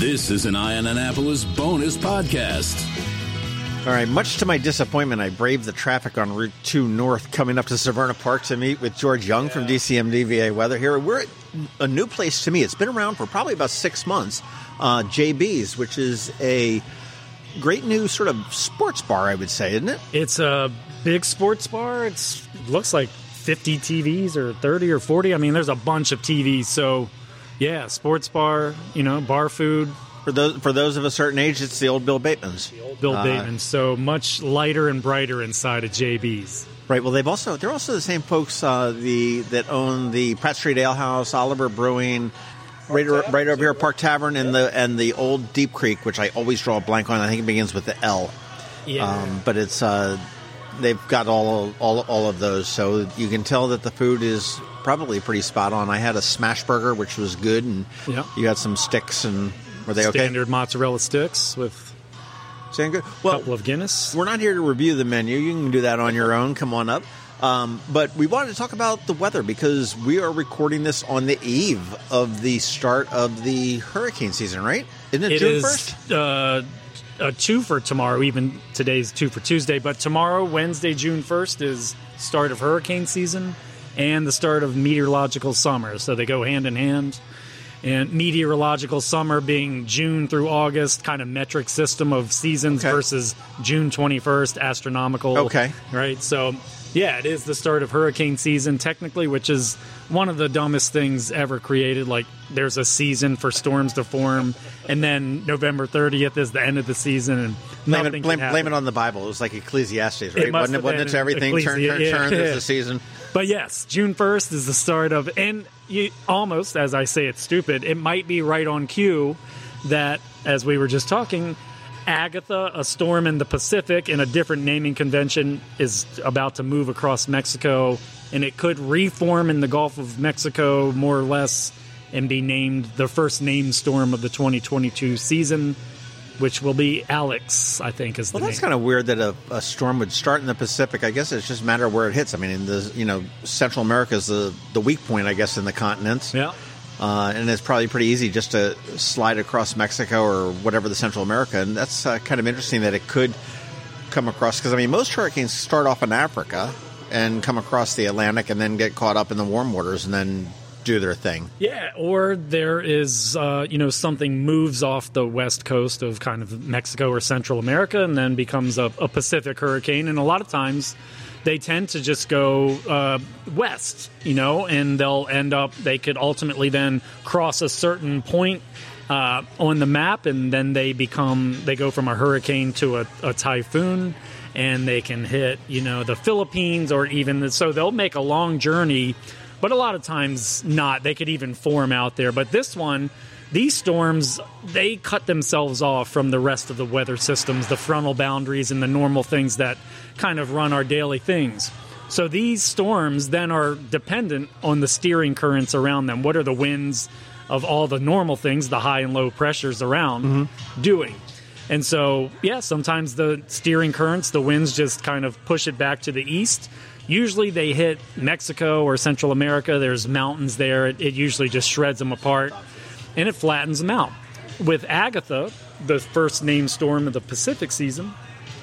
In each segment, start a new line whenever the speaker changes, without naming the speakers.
This is an Eye On Annapolis bonus podcast.
All right, much to my disappointment, I braved the traffic on Route 2 North coming up to Severna Park to meet with George Young from DCMDVA Weather here. We're at a new place to me. It's been around for probably about six months. Uh, JB's, which is a great new sort of sports bar, I would say, isn't it?
It's a big sports bar. It's looks like 50 TVs or 30 or 40. I mean, there's a bunch of TVs. So, yeah, sports bar, you know, bar food.
For those for those of a certain age, it's the old Bill Bateman's.
Bill
Uh,
Bateman. So much lighter and brighter inside of JB's.
Right. Well, they've also they're also the same folks uh, the that own the Pratt Street Ale House, Oliver Brewing, right, right over here, Park Tavern, and the and the old Deep Creek, which I always draw a blank on. I think it begins with the L.
Yeah.
Um, but it's uh, they've got all all all of those, so you can tell that the food is probably pretty spot on. I had a smash burger, which was good, and
Yeah.
you got some sticks, and were they okay?
Standard mozzarella sticks with
Saying good.
a
Well,
couple of Guinness.
we're not here to review the menu. You can do that on your own. Come on up. Um, but we wanted to talk about the weather because we are recording this on the eve of the start of the hurricane season, right? Isn't it,
It
June
is
first?
uh, a two for tomorrow. Even today's two for Tuesday, but tomorrow, Wednesday, June first, is start of hurricane season and the start of meteorological summer. So they go hand in hand. And meteorological summer being June through August, kind of metric system of seasons
Okay.
versus June twenty first, astronomical.
Okay.
right. So yeah, it is the start of hurricane season technically, which is one of the dumbest things ever created. Like there's a season for storms to form, and then November 30th is the end of the season, and
Blame it, blame, blame it on the Bible. It was like Ecclesiastes, right?
must
wasn't it? Wasn't it everything? Turn,
Ecclesi-
turn,
yeah.
turn. There's the season.
But yes, June 1st is the start of, and you almost, as I say, it's stupid. It might be right on cue that, as we were just talking, Agatha, a storm in the Pacific in a different naming convention, is about to move across Mexico, and it could reform in the Gulf of Mexico more or less and be named the first named storm of the 2022 season, which will be Alex, I think, is the
Well, that's
name.
kind of weird that a, a storm would start in the Pacific. I guess it's just a matter of where it hits. I mean, in the you know Central America is the the weak point, I guess, in the continents.
yeah.
Uh, and it's probably pretty easy just to slide across Mexico or whatever the Central America, and that's uh, kind of interesting that it could come across because I mean most hurricanes start off in Africa and come across the Atlantic and then get caught up in the warm waters and then do their thing.
Yeah, or there is, uh, you know, something moves off the west coast of kind of Mexico or Central America and then becomes a, a Pacific hurricane. And a lot of times they tend to just go uh, west, you know, and they'll end up, they could ultimately then cross a certain point. Uh, on the map, and then they become they go from a hurricane to a, a typhoon, and they can hit you know the Philippines or even the, so they'll make a long journey but a lot of times not. They could even form out there. But this one, these storms, they cut themselves off from the rest of the weather systems, the frontal boundaries, and the normal things that kind of run our daily things. So these storms then are dependent on the steering currents around them. What are the winds of all the normal things, the high and low pressures around, mm-hmm. doing? And so, yeah, sometimes the steering currents, the winds just kind of push it back to the east. Usually they hit Mexico or Central America. There's mountains there. It, it usually just shreds them apart and it flattens them out. With Agatha, the first named storm of the Pacific season,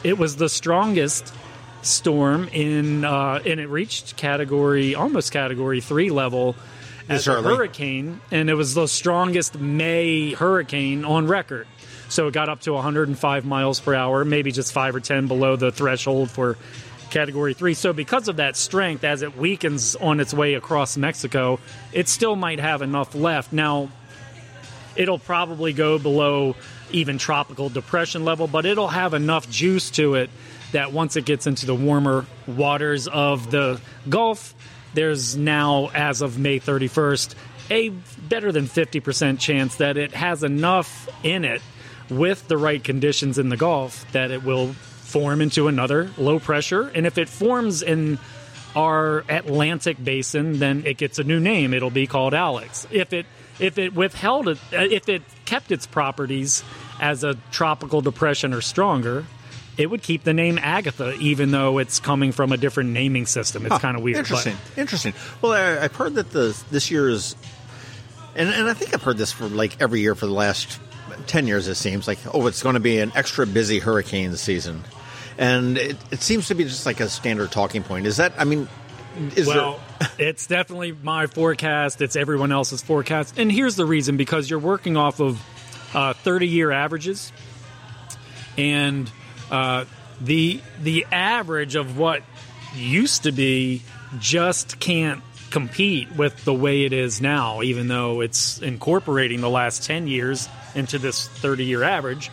it was the strongest storm in, uh, and it reached category, almost category three level as a hurricane, and it was the strongest May hurricane on record. So it got up to 105 miles per hour, maybe just five or 10 below the threshold for category three. So, because of that strength, as it weakens on its way across Mexico, it still might have enough left. Now, it'll probably go below even tropical depression level, but it'll have enough juice to it that once it gets into the warmer waters of the Gulf, there's now, as of May 31st, a better than 50% chance that it has enough in it with the right conditions in the Gulf that it will form into another low pressure. And if it forms in our Atlantic basin, then it gets a new name. It'll be called Alex. If it if it withheld it, uh, if it kept its properties as a tropical depression or stronger, it would keep the name Agatha, even though it's coming from a different naming system. It's kind of weird. but-
Interesting. Interesting. Well, I, I've heard that the this year's, and, and I think I've heard this for like every year for the last ten years, it seems like oh, it's going to be an extra busy hurricane season, and it, it seems to be just like a standard talking point. Is that? I mean, is
well, it's definitely my forecast. It's everyone else's forecast, and here's the reason: because you're working off of uh, 30 year averages, and uh, the the average of what used to be just can't compete with the way it is now, even though it's incorporating the last 10 years into this 30 year average.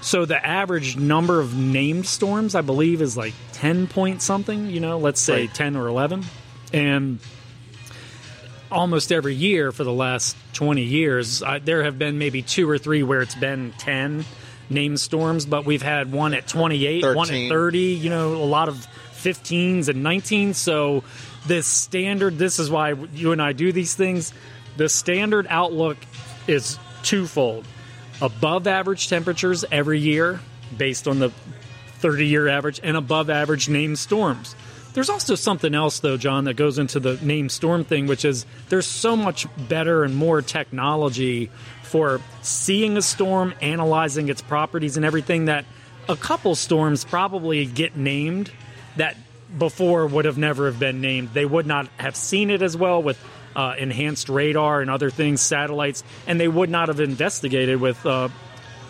So the average number of named storms, I believe, is like 10 point something, you know, let's say
Right.
10 or 11. And almost every year for the last 20 years, I, there have been maybe two or three where it's been 10 named storms, but we've had one at 28, one at 30, you know, a lot of 15s and 19s. So this standard, this is why you and I do these things. The standard outlook is twofold above average temperatures every year based on the 30 year average and above average named storms. There's also something else, though, John, that goes into the name storm thing, which is there's so much better and more technology for seeing a storm, analyzing its properties and everything that a couple storms probably get named that before would have never have been named. They would not have seen it as well with uh, enhanced radar and other things, satellites, and they would not have investigated with uh,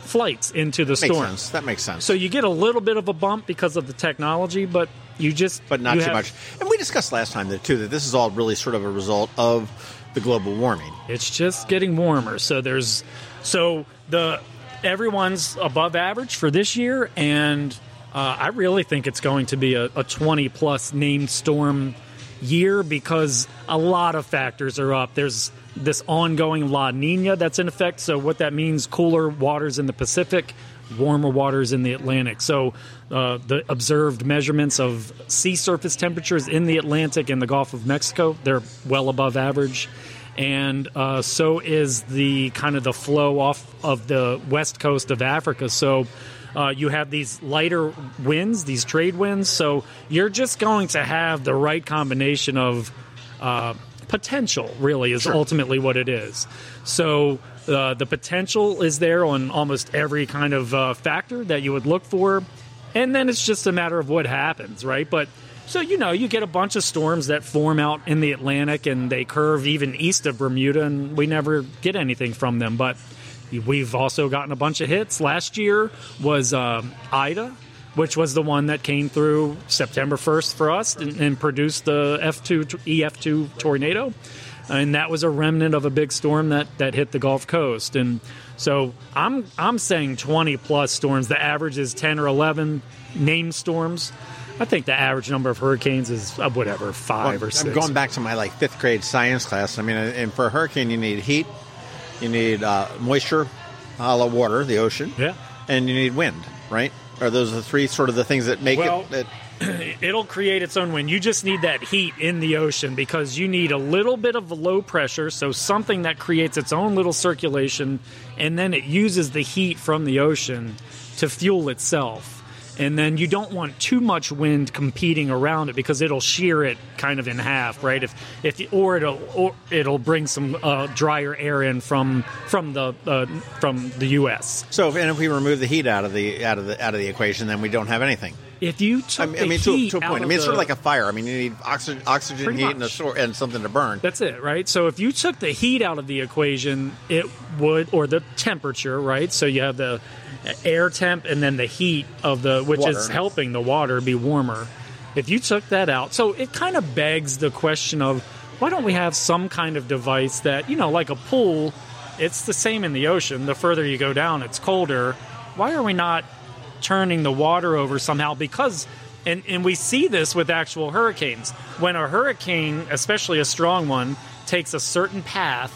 flights into the
makes
storm.
sense. That makes sense.
So you get a little bit of a bump because of the technology, but you just
but not too
have-
much. And we discussed last time that too that this is all really sort of a result of the global warming.
It's just getting warmer. So there's so the everyone's above average for this year, and uh, I really think it's going to be a, a 20 plus named storm year because a lot of factors are up. There's this ongoing La Nina that's in effect. So what that means: cooler waters in the Pacific, warmer waters in the Atlantic. So uh, the observed measurements of sea surface temperatures in the Atlantic and the Gulf of Mexico they're well above average and uh, so is the kind of the flow off of the west coast of Africa. So uh, you have these lighter winds, these trade winds. So you're just going to have the right combination of uh, potential. Really, is ultimately what it is. So. Uh, the potential is there on almost every kind of uh, factor that you would look for, and then it's just a matter of what happens, right? But so, you know, you get a bunch of storms that form out in the Atlantic and they curve even east of Bermuda, and we never get anything from them. But we've also gotten a bunch of hits. Last year was um Ida, which was the one that came through September 1st for us and, and produced the F2 EF2 tornado. And that was a remnant of a big storm that, that hit the Gulf Coast. And so I'm I'm saying 20 plus storms. The average is 10 or 11 named storms. I think the average number of hurricanes is uh, whatever five or 6
I'm going back to my like fifth grade science class. I mean, and for a hurricane, you need heat, you need uh, moisture, hollow water, the ocean,
Yeah.
and you need wind. Right? Are those the three sort of the things that make
Well-
it? That,
it'll create its own wind. You just need that heat in the ocean because you need a little bit of low pressure, so something that creates its own little circulation, and then it uses the heat from the ocean to fuel itself. And then you don't want too much wind competing around it because it'll shear it kind of in half, right? If if or it'll or it'll bring some uh, drier air in from from the uh, from the U.S.
so, if, and if we remove the heat out of the out of the out of the equation, then we don't have anything.
If you took
I mean, I
the
mean to,
heat
to a point. I mean, it's sort of like a fire. I mean, you need oxygen, oxygen, heat, and a sor- and something to burn.
That's it, right? So if you took the heat out of the equation, it would, or the temperature, right? So you have the air temp and then the heat of the, which is helping the water be warmer. If you took that out, so it kind of begs the question of why don't we have some kind of device that, you know, like a pool, it's the same in the ocean. The further you go down, it's colder. Why are we not turning the water over somehow? Because and, and we see this with actual hurricanes. When a hurricane, especially a strong one, takes a certain path,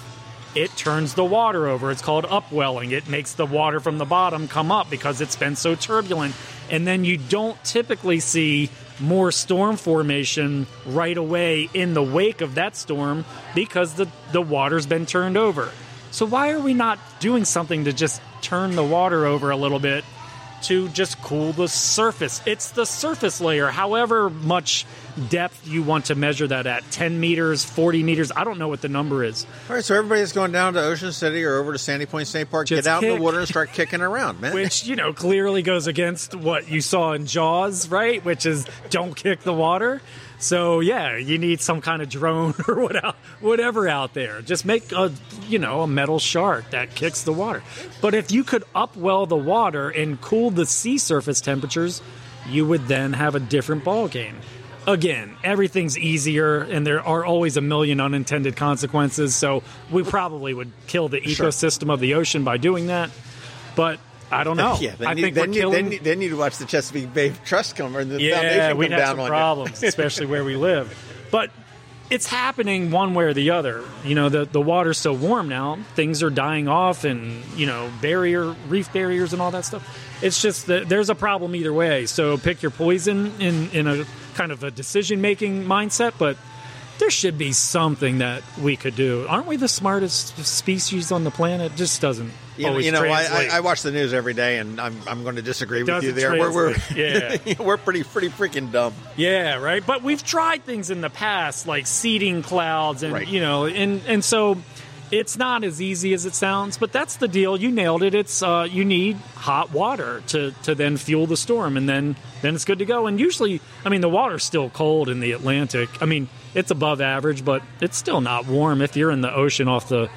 it turns the water over. It's called upwelling. It makes the water from the bottom come up because it's been so turbulent. And then you don't typically see more storm formation right away in the wake of that storm because the, the water's been turned over. So, why are we not doing something to just turn the water over a little bit to just cool the surface. It's the surface layer, however much depth you want to measure that at 10 meters, 40 meters. I don't know what the number is.
All right, so everybody's going down to Ocean City or over to Sandy Point State Park.
Just
get out in the water and start kicking around, man.
Which, you know, clearly goes against what you saw in Jaws, right? Which is don't kick the water. So, yeah, you need some kind of drone or what- whatever out there. Just make a, you know, a metal shark that kicks the water. But if you could upwell the water and cool the sea surface temperatures, you would then have a different ball game. Again, everything's easier, and there are always a million unintended consequences. So we probably would kill the
Sure.
ecosystem of the ocean by doing that. But I don't know.
yeah,
I
you,
think
then,
we're killing.
then, then you'd watch the Chesapeake Bay Trust come or the
yeah,
foundation come
have
down
some
on
problems, especially where we live. But it's happening one way or the other. You know, the the water's so warm now, things are dying off, and you know, barrier reef barriers and all that stuff. It's just that there's a problem either way. So pick your poison in in a kind of a decision making mindset, but. There should be something that we could do. Aren't we the smartest species on the planet? Just doesn't
You know, you know I. I, watch the news every day, and I'm, I'm going to disagree with you there. We're, we're,
translate.
we're pretty pretty freaking dumb.
Yeah, right. But we've tried things in the past, like seeding clouds, and
Right.
you know, and and so it's not as easy as it sounds. But that's the deal. You nailed it. It's uh, you need hot water to to then fuel the storm, and then then it's good to go. And usually, I mean, the water's still cold in the Atlantic. I mean, it's above average, but it's still not warm if you're in the ocean off the.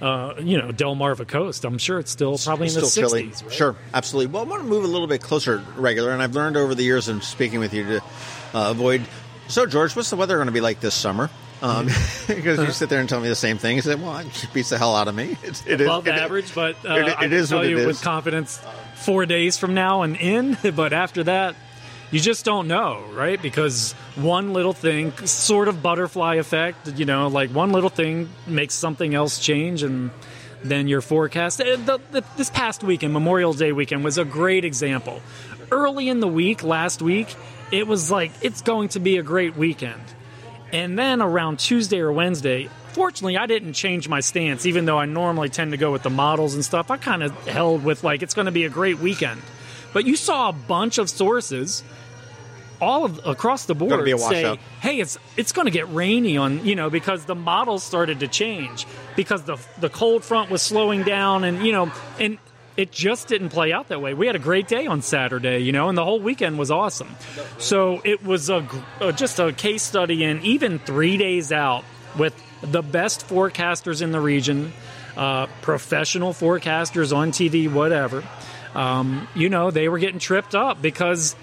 Uh, you know, Delmarva coast. I'm sure it's still probably in the
Still chilly.
60s. right?
Sure, absolutely. Well, I want to move a little bit closer regular, and I've learned over the years in speaking with you to uh, avoid. So, George, what's the weather going to be like this summer? Um, because you sit there and tell me the same thing. You say, "Well, it beats the hell out of me." It's, it is-
above
it-
average, but uh,
it- it
I
is
tell
what it
you
is.
with confidence, four days from now and in. But after that, you just don't know, right? Because one little thing, sort of butterfly effect, you know, like one little thing makes something else change, and then your forecast. eh, The, the, this past weekend, Memorial Day weekend, was a great example. Early in the week, last week, it was like it's going to be a great weekend. And then around Tuesday or Wednesday, fortunately, I didn't change my stance, even though I normally tend to go with the models and stuff. I kind of held with, like, it's going to be a great weekend. But you saw a bunch of sources all of across the board say,
washout.
"Hey, it's it's going to get rainy on you know because the models started to change because the the cold front was slowing down and you know and it just didn't play out that way. We had a great day on Saturday, you know, and the whole weekend was awesome. So it was a uh, just a case study in even three days out with the best forecasters in the region, uh, professional forecasters on TV, whatever. Um, you know, they were getting tripped up because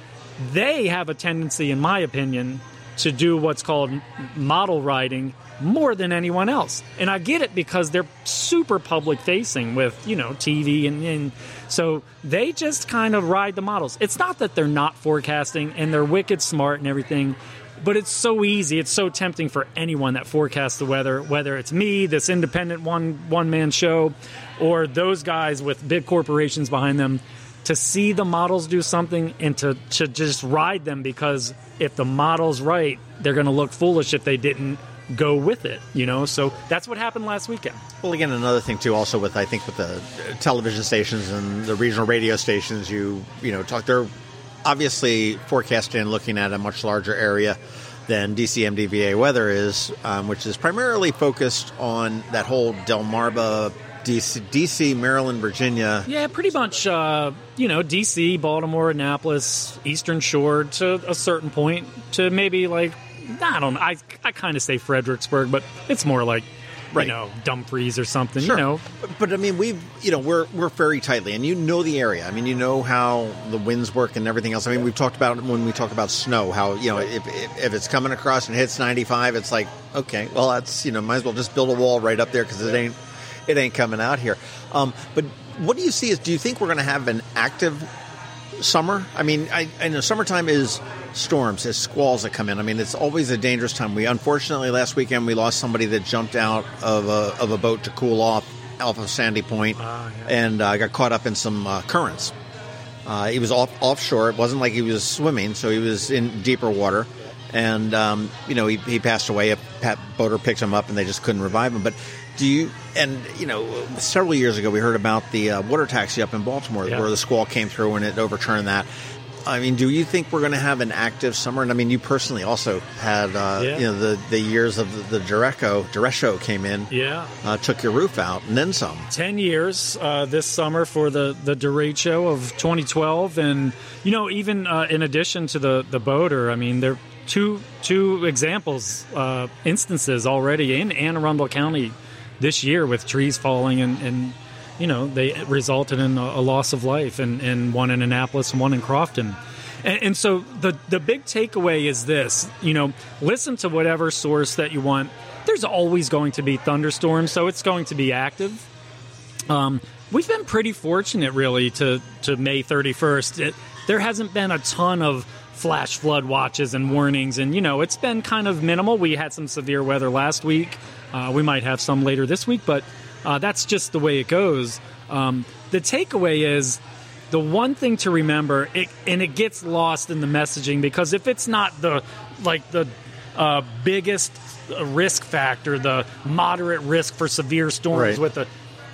they have a tendency, in my opinion, to do what's called model writing more than anyone else. And I get it because they're super public facing with, you know, TV and, and so they just kind of ride the models. It's not that they're not forecasting and they're wicked smart and everything, but it's so easy. It's so tempting for anyone that forecasts the weather, whether it's me, this independent one one man show, or those guys with big corporations behind them to see the models do something and to, to just ride them because if the model's right, they're going to look foolish if they didn't go with it, you know? So that's what happened last weekend.
Well, again, another thing too, also with I think with the television stations and the regional radio stations, you you know talk. They're obviously forecasting and looking at a much larger area than DCMDVA weather is, um, which is primarily focused on that whole Delmarva, DC, DC, Maryland, Virginia.
Yeah, pretty much, uh, you know, D.C., Baltimore, Annapolis, Eastern Shore to a certain point to maybe like, I don't know, I, I kind of say Fredericksburg, but it's more like,
Right.
you know, Dumfries or something,
Sure.
you know.
But, but I mean, we've you know we're we're very tightly, and you know the area. I mean, you know how the winds work and everything else. I mean, we've talked about when we talk about snow. How you know if if, if it's coming across and hits ninety five, it's like okay, well that's you know might as well just build a wall right up there because it ain't it ain't coming out here. Um, but what do you see? Is do you think we're going to have an active summer? I mean, I, I know summertime is storms, it's squalls that come in. I mean, it's always a dangerous time. We unfortunately last weekend we lost somebody that jumped out of a of a boat to cool off off of Sandy Point
Ah, yeah.
and uh, got caught up in some uh, currents. Uh, he was off offshore. It wasn't like he was swimming, so he was in deeper water. And um, you know, he, he passed away. A pat boater picked him up, and they just couldn't revive him. But Do you and you know several years ago we heard about the uh, water taxi up in Baltimore
Yeah.
where the squall came through and it overturned that. I mean, do you think we're going to have an active summer? And I mean, you personally also had uh,
Yeah.
you know the, the years of the, the derecho came in,
Yeah.
uh, took your roof out, and then some.
10 years uh, this summer for the the derecho of 2012 and you know even uh, in addition to the the boater i mean there are two two examples uh, instances already in anne arundel county this year with trees falling and, and you know they resulted in a, loss of life and, and one in annapolis and one in crofton and, and so the the big takeaway is this you know listen to whatever source that you want there's always going to be thunderstorms so it's going to be active um, we've been pretty fortunate, really, to to May 31st. It, there hasn't been a ton of flash flood watches and warnings, and you know it's been kind of minimal. We had some severe weather last week. Uh, we might have some later this week, but uh, that's just the way it goes. Um, the takeaway is the one thing to remember, it, and it gets lost in the messaging because if it's not the like the uh, biggest risk factor, the moderate risk for severe storms
Right.
with the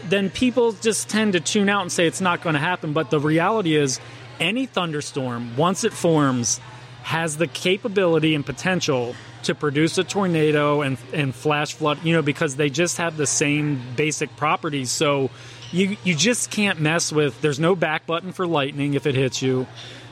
then people just tend to tune out and say it's not going to happen. But the reality is, any thunderstorm, once it forms, has the capability and potential to produce a tornado and, and flash flood, you know, because they just have the same basic properties. So you, you just can't mess with, there's no back button for lightning if it hits you.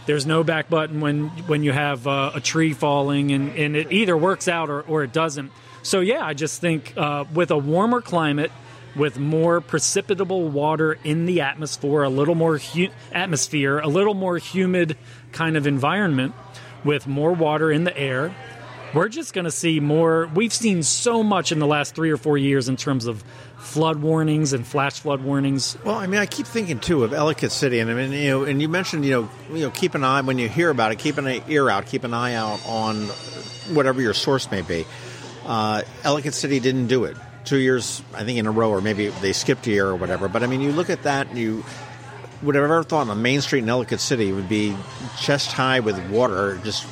There's no back button when when you have uh, a tree falling, and, and it either works out or, or it doesn't. So yeah, I just think uh, with a warmer climate, with more precipitable water in the atmosphere, a little more hu- atmosphere, a little more humid kind of environment, with more water in the air, we're just going to see more. We've seen so much in the last three or four years in terms of flood warnings and flash flood warnings.
Well, I mean, I keep thinking too of Ellicott City, and I mean, you know, and you mentioned, you know, you know, keep an eye when you hear about it, keep an ear out, keep an eye out on whatever your source may be. Uh, Ellicott City didn't do it two years, I think, in a row, or maybe they skipped a year or whatever. But I mean, you look at that, and you would have ever thought on Main Street in Ellicott City would be chest high with water, just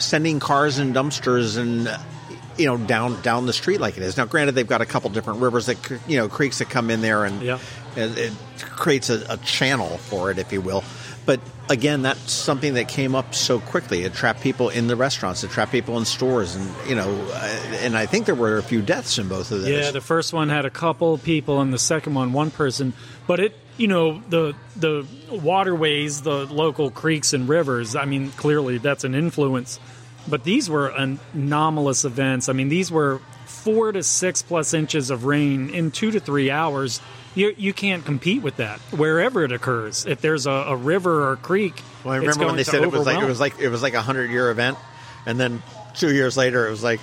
sending cars and dumpsters and you know down down the street like it is. Now, granted, they've got a couple different rivers that you know creeks that come in there, and
Yeah.
it, it creates a, a channel for it, if you will. But again, that's something that came up so quickly. It trapped people in the restaurants, it trapped people in stores, and you know, uh, and I think there were a few deaths in both of those.
Yeah, the first one had a couple people, and the second one one person. But it, you know, the the waterways, the local creeks and rivers. I mean, clearly that's an influence. But these were anomalous events. I mean, these were four to six plus inches of rain in two to three hours. You, you can't compete with that wherever it occurs. If there's a, a river or a creek,
Well, I remember when they said it was like it was like it was like a hundred year event, and then two years later it was like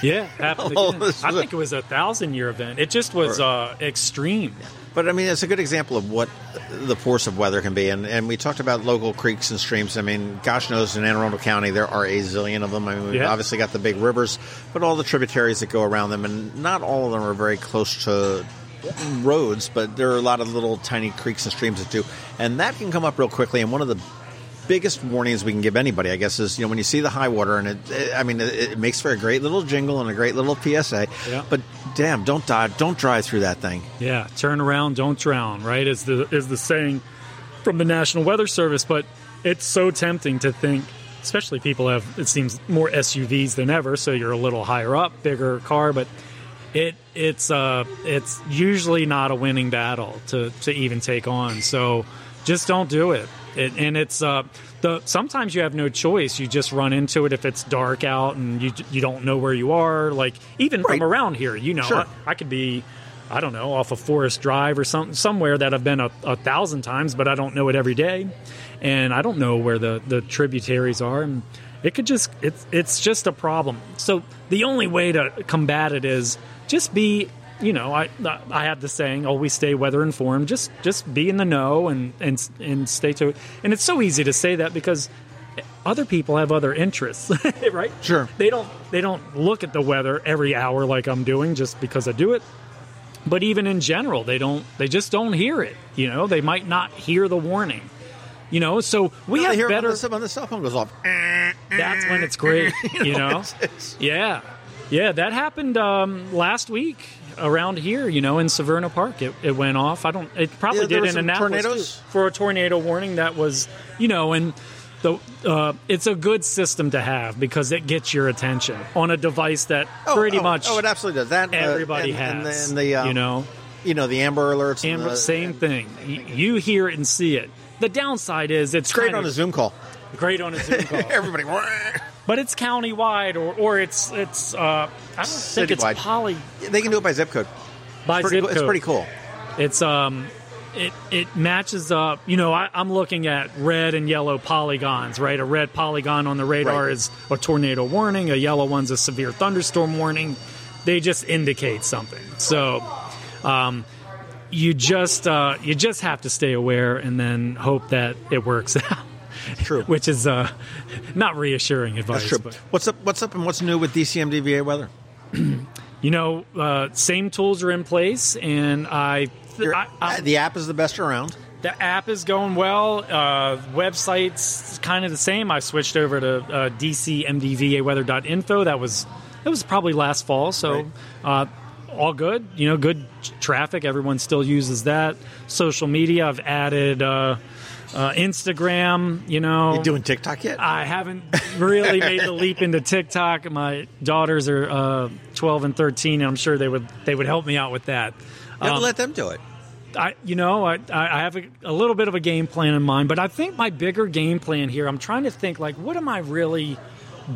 yeah, happened again. I think it was a thousand year event. It just was uh, extreme.
But I mean, it's a good example of what the force of weather can be. And, and we talked about local creeks and streams. I mean, gosh knows in Anne Arundel County there are a zillion of them. I mean, we've
Yeah.
obviously got the big rivers, but all the tributaries that go around them, and not all of them are very close to roads, but there are a lot of little tiny creeks and streams that do. And that can come up real quickly. And one of the biggest warnings we can give anybody, I guess, is you know when you see the high water, and it, it I mean, it, it makes for a great little jingle and a great little PSA.
Yeah.
But damn, don't dive, don't drive through that thing.
Yeah, turn around, don't drown, right? Is the is the saying from the National Weather Service, but it's so tempting to think especially people have it seems more SUVs than ever, so you're a little higher up, bigger car, but it it's uh it's usually not a winning battle to to even take on. So just don't do it. It and it's uh the sometimes you have no choice. You just run into it if it's dark out and you you don't know where you are. Like even
Right.
from around here, you know,
Sure.
I, I could be I don't know, off of Forest Drive or some, somewhere that I've been a, a thousand times, but I don't know it every day. And I don't know where the, the tributaries are. And it could just, it's, it's just a problem. So the only way to combat it is just be, you know, I, I have the saying, always stay weather informed. Just, just be in the know and, and, and stay to it. And it's so easy to say that because other people have other interests, right?
Sure.
They don't, they don't look at the weather every hour like I'm doing just because I do it but even in general they don't they just don't hear it you know they might not hear the warning you know so we
They
have
hear
better
when the, when the cell phone goes off.
that's when it's great you know
it's- it's-
yeah yeah that happened um, last week around here, you know, in Severna Park, it, it went off. I don't. It probably
Yeah, there
did
were
in
some
Annapolis
tornadoes?
too, for a tornado warning. That was, you know, and the uh, it's a good system to have because it gets your attention on a device that
Oh,
pretty
oh,
much
Oh, it absolutely does. That uh,
everybody
and,
has.
And the, and the um,
you know,
you know the Amber Alerts. and
and
the,
same thing. Y- You hear it and see it. The downside is it's
It's great
kind
on a
of
Zoom call.
great on a Zoom call.
Everybody.
but it's countywide or, or it's it's uh, I don't think it's
Citywide.
poly
They can do it by zip code.
by
Pretty
zip
cool-
code.
It's pretty cool.
It's um, it it matches up. You know, I, I'm looking at red and yellow polygons. Right, a red polygon on the radar
Right.
is a tornado warning. A yellow one's a severe thunderstorm warning. They just indicate something. So, um, you just uh, you just have to stay aware and then hope that it works out.
True.
Which is uh, not reassuring advice.
That's true.
But.
What's up? What's up? And what's new with DCMDVA weather?
You know, uh, same tools are in place, and I,
Your-
I, I
the app is the best around.
the app is going well. Uh, website's kind of the same. I switched over to uh, dcmdvaweather.info. That was that was probably last fall, so
Right.
uh, all good. You know, good traffic. Everyone still uses that. Social media. I've added uh, Instagram. You know,
You doing TikTok yet?
I haven't really made the leap into TikTok. My daughters are uh, 12 and 13, and I'm sure they would they would help me out with that. Um,
to let them do it.
I, you know, I, I have a, a little bit of a game plan in mind, but I think my bigger game plan here, I'm trying to think like, what am I really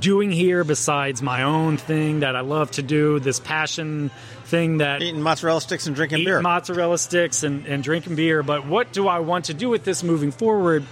doing here besides my own thing that I love to do, this passion thing that
Eating mozzarella sticks and drinking beer.
mozzarella sticks and, and drinking beer. But what do I want to do with this moving forward?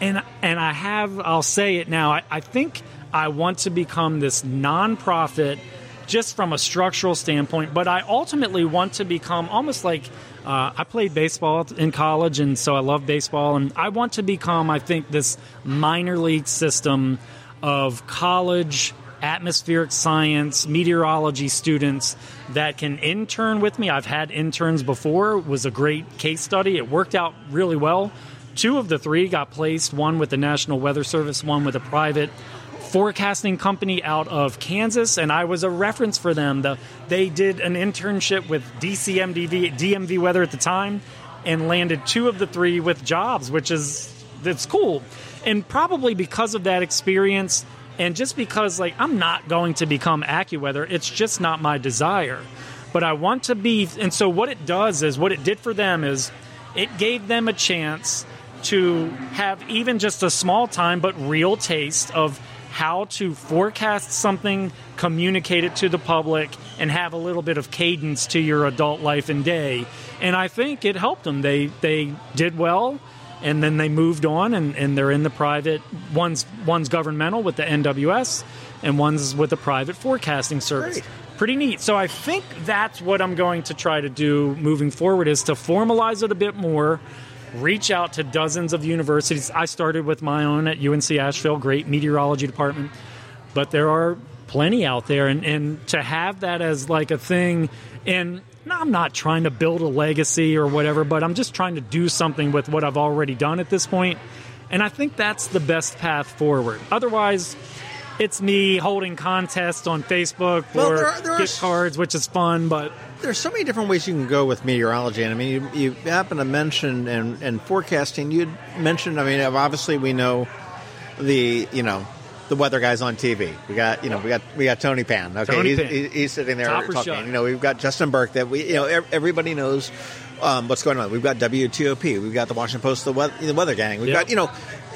And and I have I'll say it now. I, I think I want to become this nonprofit just from a structural standpoint, but I ultimately want to become almost like uh, I played baseball in college, and so I love baseball, and I want to become, I think, this minor league system of college atmospheric science, meteorology students that can intern with me. I've had interns before. It was a great case study. It worked out really well. Two of the three got placed, one with the National Weather Service, one with a private forecasting company out of Kansas, and I was a reference for them. The, they did an internship with DCMDV, DMV Weather at the time, and landed two of the three with jobs, which is that's cool. And probably because of that experience, and just because like I'm not going to become AccuWeather, it's just not my desire. But I want to be, and so what it does is what it did for them is it gave them a chance to have even just a small time but real taste of how to forecast something, communicate it to the public, and have a little bit of cadence to your adult life and day. And I think it helped them. They they did well, and then they moved on, and, and they're in the private. One's one's governmental with the NWS, and one's with a private forecasting service.
Great.
Pretty neat. So I think that's what I'm going to try to do moving forward is to formalize it a bit more reach out to dozens of universities. I started with my own at UNC Asheville, great meteorology department, but there are plenty out there, and, and to have that as like a thing, and no, I'm not trying to build a legacy or whatever, but I'm just trying to do something with what I've already done at this point, and I think that's the best path forward. Otherwise, it's me holding contests on Facebook
Well,
for
there are- there are
gift cards, which is fun, but
There's so many different ways you can go with meteorology, and I mean, you, you happen to mention and, and forecasting. You mentioned, I mean, obviously we know the you know the weather guys on TV. We got you know we got we got Tony Pann. Okay,
Tony
he's, Pann. he's sitting there talking.
shut.
You know, we've got Justin Berk. That we you know everybody knows. Um, what's going on? We've got WTOP. We've got the Washington Post, the weather, the weather gang. We've
Yep.
got you know,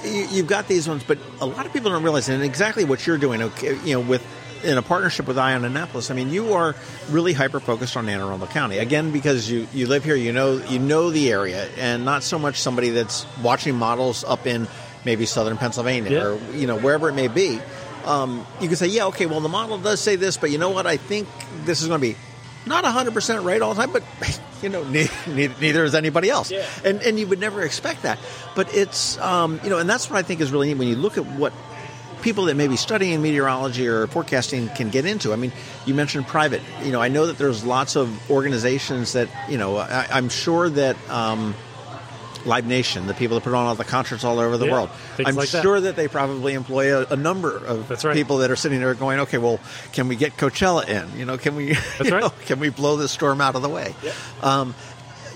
you, you've got these ones, but a lot of people don't realize, and exactly what you're doing. Okay, you know, with in a partnership with Eye On Annapolis. I mean, you are really hyper focused on Anne Arundel County again because you you live here. You know you know the area, and not so much somebody that's watching models up in maybe southern Pennsylvania
Yeah.
or you know wherever it may be. Um, you can say, yeah, okay, well the model does say this, but you know what? I think this is going to be not 100% right all the time, but you know, neither, neither is anybody else.
Yeah.
And and you would never expect that. But it's um, you know, and that's what I think is really neat when you look at what people that may be studying meteorology or forecasting can get into. I mean, you mentioned private. You know, I know that there's lots of organizations that you know. I, I'm sure that. Um, Live Nation, the people that put on all the concerts all over the
Yeah,
world. I'm
like
sure that. they probably employ a, a number of
right.
people that are sitting there going, "Okay, well, can we get Coachella in? You know, can we?
Right.
know, can we blow this storm out of the way?" Um,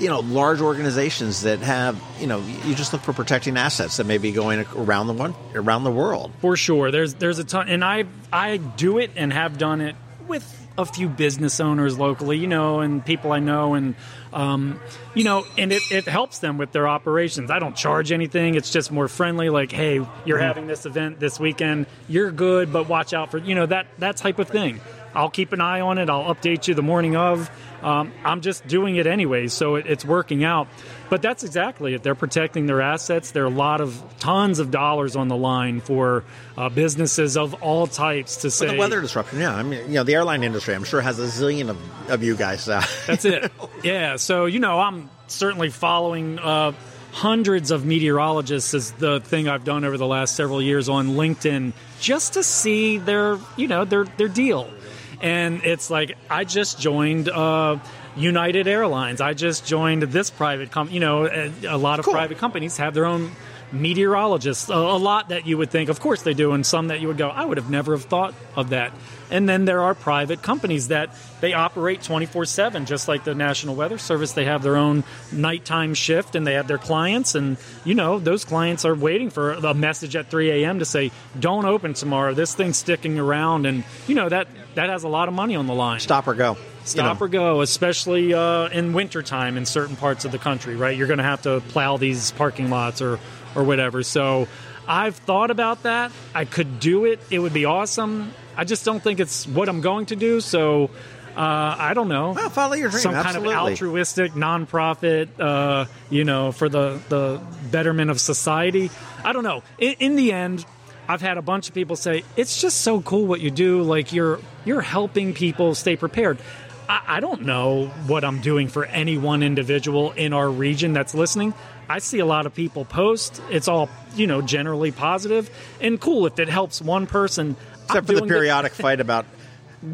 you know, large organizations that have, you know, you just look for protecting assets that may be going around the one around the world.
For sure, there's there's a ton, and I I do it and have done it with a few business owners locally, you know, and people I know, and um, you know, and it, it helps them with their operations. I don't charge anything; it's just more friendly. Like, hey, you're having this event this weekend, you're good, but watch out for you know that that type of thing. I'll keep an eye on it. I'll update you the morning of. Um, I'm just doing it anyway, so it, it's working out. But that's exactly it. They're protecting their assets. There are a lot of tons of dollars on the line for uh, businesses of all types to say
But the weather disruption, yeah. I mean, you know, the airline industry, I'm sure has a zillion of, of you guys. Uh,
That's it. Yeah. So you know, I'm certainly following uh, hundreds of meteorologists is the thing I've done over the last several years on LinkedIn just to see their you know their their deal. And it's like I just joined uh, United Airlines. I just joined this private company. You know, a, a lot of
Cool.
private companies have their own meteorologists. A, a lot that you would think, of course they do, and some that you would go, I would have never have thought of that. And then there are private companies that they operate 24 7, just like the National Weather Service. They have their own nighttime shift and they have their clients. And, you know, those clients are waiting for a message at 3 a.m. to say, don't open tomorrow. This thing's sticking around. And, you know, that, that has a lot of money on the line.
stop or go.
Stop or go, especially uh, in wintertime in certain parts of the country, right? You're going to have to plow these parking lots or, or whatever. So I've thought about that. I could do it. It would be awesome. I just don't think it's what I'm going to do. So uh, I don't know.
Well, follow your dream.
Some
Absolutely.
kind of altruistic nonprofit, uh, you know, for the, the betterment of society. I don't know. In, in the end, I've had a bunch of people say it's just so cool what you do. Like you're you're helping people stay prepared. I, I don't know what I'm doing for any one individual in our region that's listening. I see a lot of people post. It's all you know, generally positive and cool. If it helps one person, I'm
Except for the periodic fight about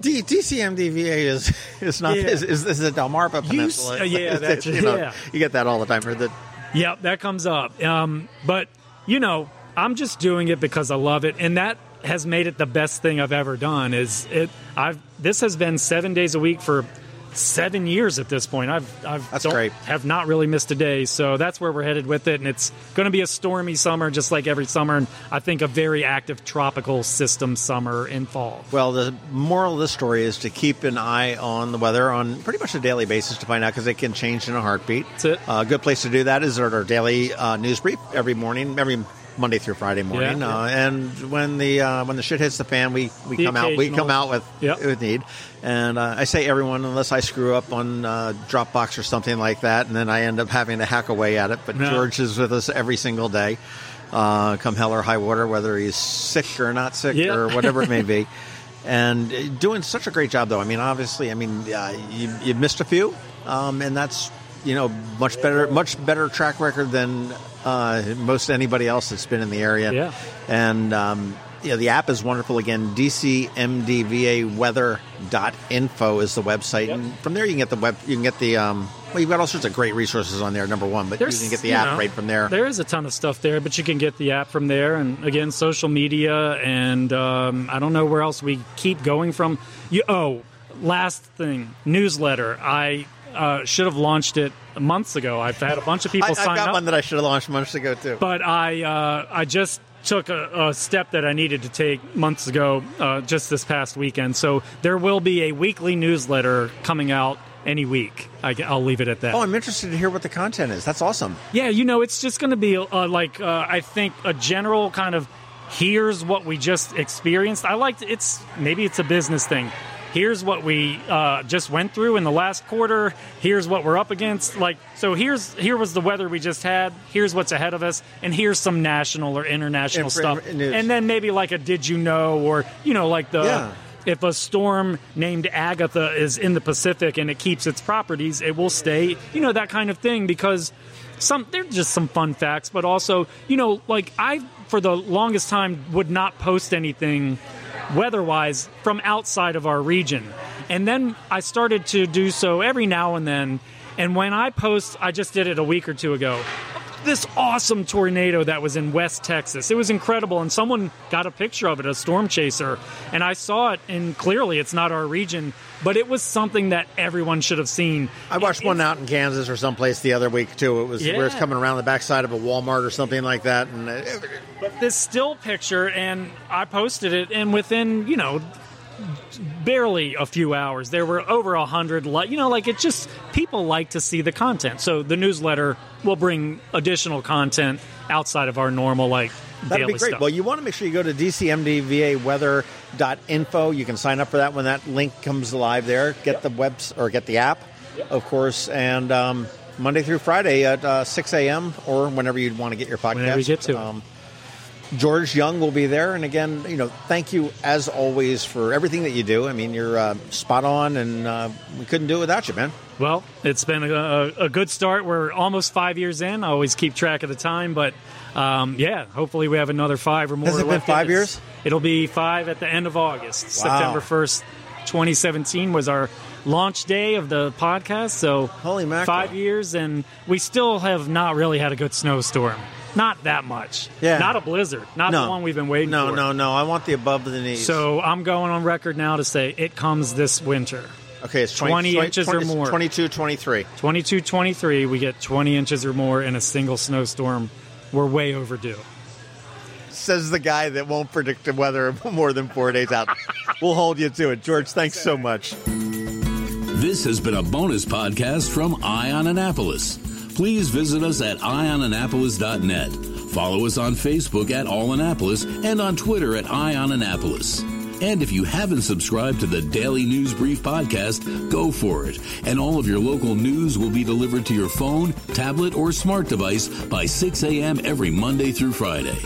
D- DCMDVA is is not
Yeah.
is, is this is a Delmarva Peninsula?
s- uh, yeah, that's-
you know,
yeah.
You get that all the time. Or the
Yeah, that comes up. Um, but you know, I'm just doing it because I love it, and that has made it the best thing I've ever done. Is it? I've this has been seven days a week for seven years at this point. I've I've
That's great.
have not really missed a day, so that's where we're headed with it, and it's going to be a stormy summer, just like every summer, and I think a very active tropical system summer and fall.
well, the moral of the story is to keep an eye on the weather on pretty much a daily basis to find out because it can change in a heartbeat.
That's it.
Uh, a good place to do that is at our daily uh, news brief every morning, every Monday through Friday morning.
Yeah,
Uh, and when the uh, when the shit hits the fan, we, we
The
come out we come out with
Yep.
with need. And uh, I say everyone unless I screw up on uh, Dropbox or something like that, and then I end up having to hack away at it. But
No.
George is with us every single day, uh, come hell or high water, whether he's sick or not sick
Yeah.
or whatever it may be. And uh, doing such a great job, though. I mean, obviously, I mean, uh, you, you missed a few, um, and that's you know much better, much better track record than uh, most anybody else that's been in the area.
Yeah.
And um, yeah, the app is wonderful. Again, DCMDVAweather.info is the website, and from there you can get the web. You can get the um, well, you've got all sorts of great resources on there. Number one, but you can get the app
know,
right from there.
There is a ton of stuff there, but you can get the app from there. And again, social media, and um, I don't know where else we keep going from. You, oh, last thing, newsletter. I uh, should have launched it months ago. I've had a bunch of
I,
people
I've
sign
got
up,
one that I should have launched months ago too.
but I uh, I just took a, a step that I needed to take months ago, uh, just this past weekend. So there will be a weekly newsletter coming out any week. I, will leave it at that.
oh, I'm interested to hear what the content is. That's awesome.
Yeah, you know, it's just going to be uh, like uh, I think a general kind of here's what we just experienced. I liked it's maybe it's a business thing. Here's what we uh, just went through in the last quarter. Here's what we're up against. Like so, here's here was the weather we just had. Here's what's ahead of us, and here's some national or international stuff.
news.
And then maybe like a did you know or you know like the
Yeah.
if a storm named Agatha is in the Pacific and it keeps its properties, it will stay, you know, that kind of thing because some they're just some fun facts, but also, you know, like I for the longest time would not post anything weather-wise from outside of our region. And then I started to do so every now and then. And when I post, I just did it a week or two ago. This awesome tornado that was in West Texas. It was incredible, and someone got a picture of it, a storm chaser, and I saw it. And clearly, it's not our region, but it was something that everyone should have seen.
I watched
It-
one out in Kansas or someplace the other week too. It was where it's
Yeah.
coming around the backside of a Walmart or something like that, and it,
this still picture and I posted it and within, you know, barely a few hours there were over a hundred you know like it just people like to see the content so the newsletter will bring additional content outside of our normal like
That'd
daily
be great.
stuff
Well, you want to make sure you go to dcmdvaweather.info. You can sign up for that when that link comes live there. Get the webs or get the app, of course, and um, Monday through Friday at uh, 6 a.m. or whenever you'd want to get your podcast.
Whenever you get to it.
George Young will be there, and again, you know, thank you as always for everything that you do. I mean, you're uh, spot on, and uh, we couldn't do it without you, man.
Well, it's been a, a, good start. We're almost five years in. I always keep track of the time, but um, yeah, hopefully we have another five or more.
Has it been
in
five years?
It'll be five at the end of August.
Wow.
September 1st, 2017 was our launch day of the podcast. So
Holy mackerel.
five years, and we still have not really had a good snowstorm. Not that much.
Yeah.
Not a blizzard. Not
no
the one we've been waiting
no,
for.
No, no, no. I want the above the knees.
So I'm going on record now to say it comes this winter.
okay, it's 20,
20 inches or more.
22, 23.
22 23, we get 20 inches or more in a single snowstorm. We're way overdue.
Says the guy that won't predict the weather more than four days out. we'll hold you to it. George, thanks so much.
This has been a bonus podcast from Eye On Annapolis. Please visit us at eyeonannapolis.net. Follow us on Facebook at All Annapolis and on Twitter at Eye On Annapolis. And if you haven't subscribed to the Daily News Brief podcast, go for it. And all of your local news will be delivered to your phone, tablet, or smart device by 6 a.m. every Monday through Friday.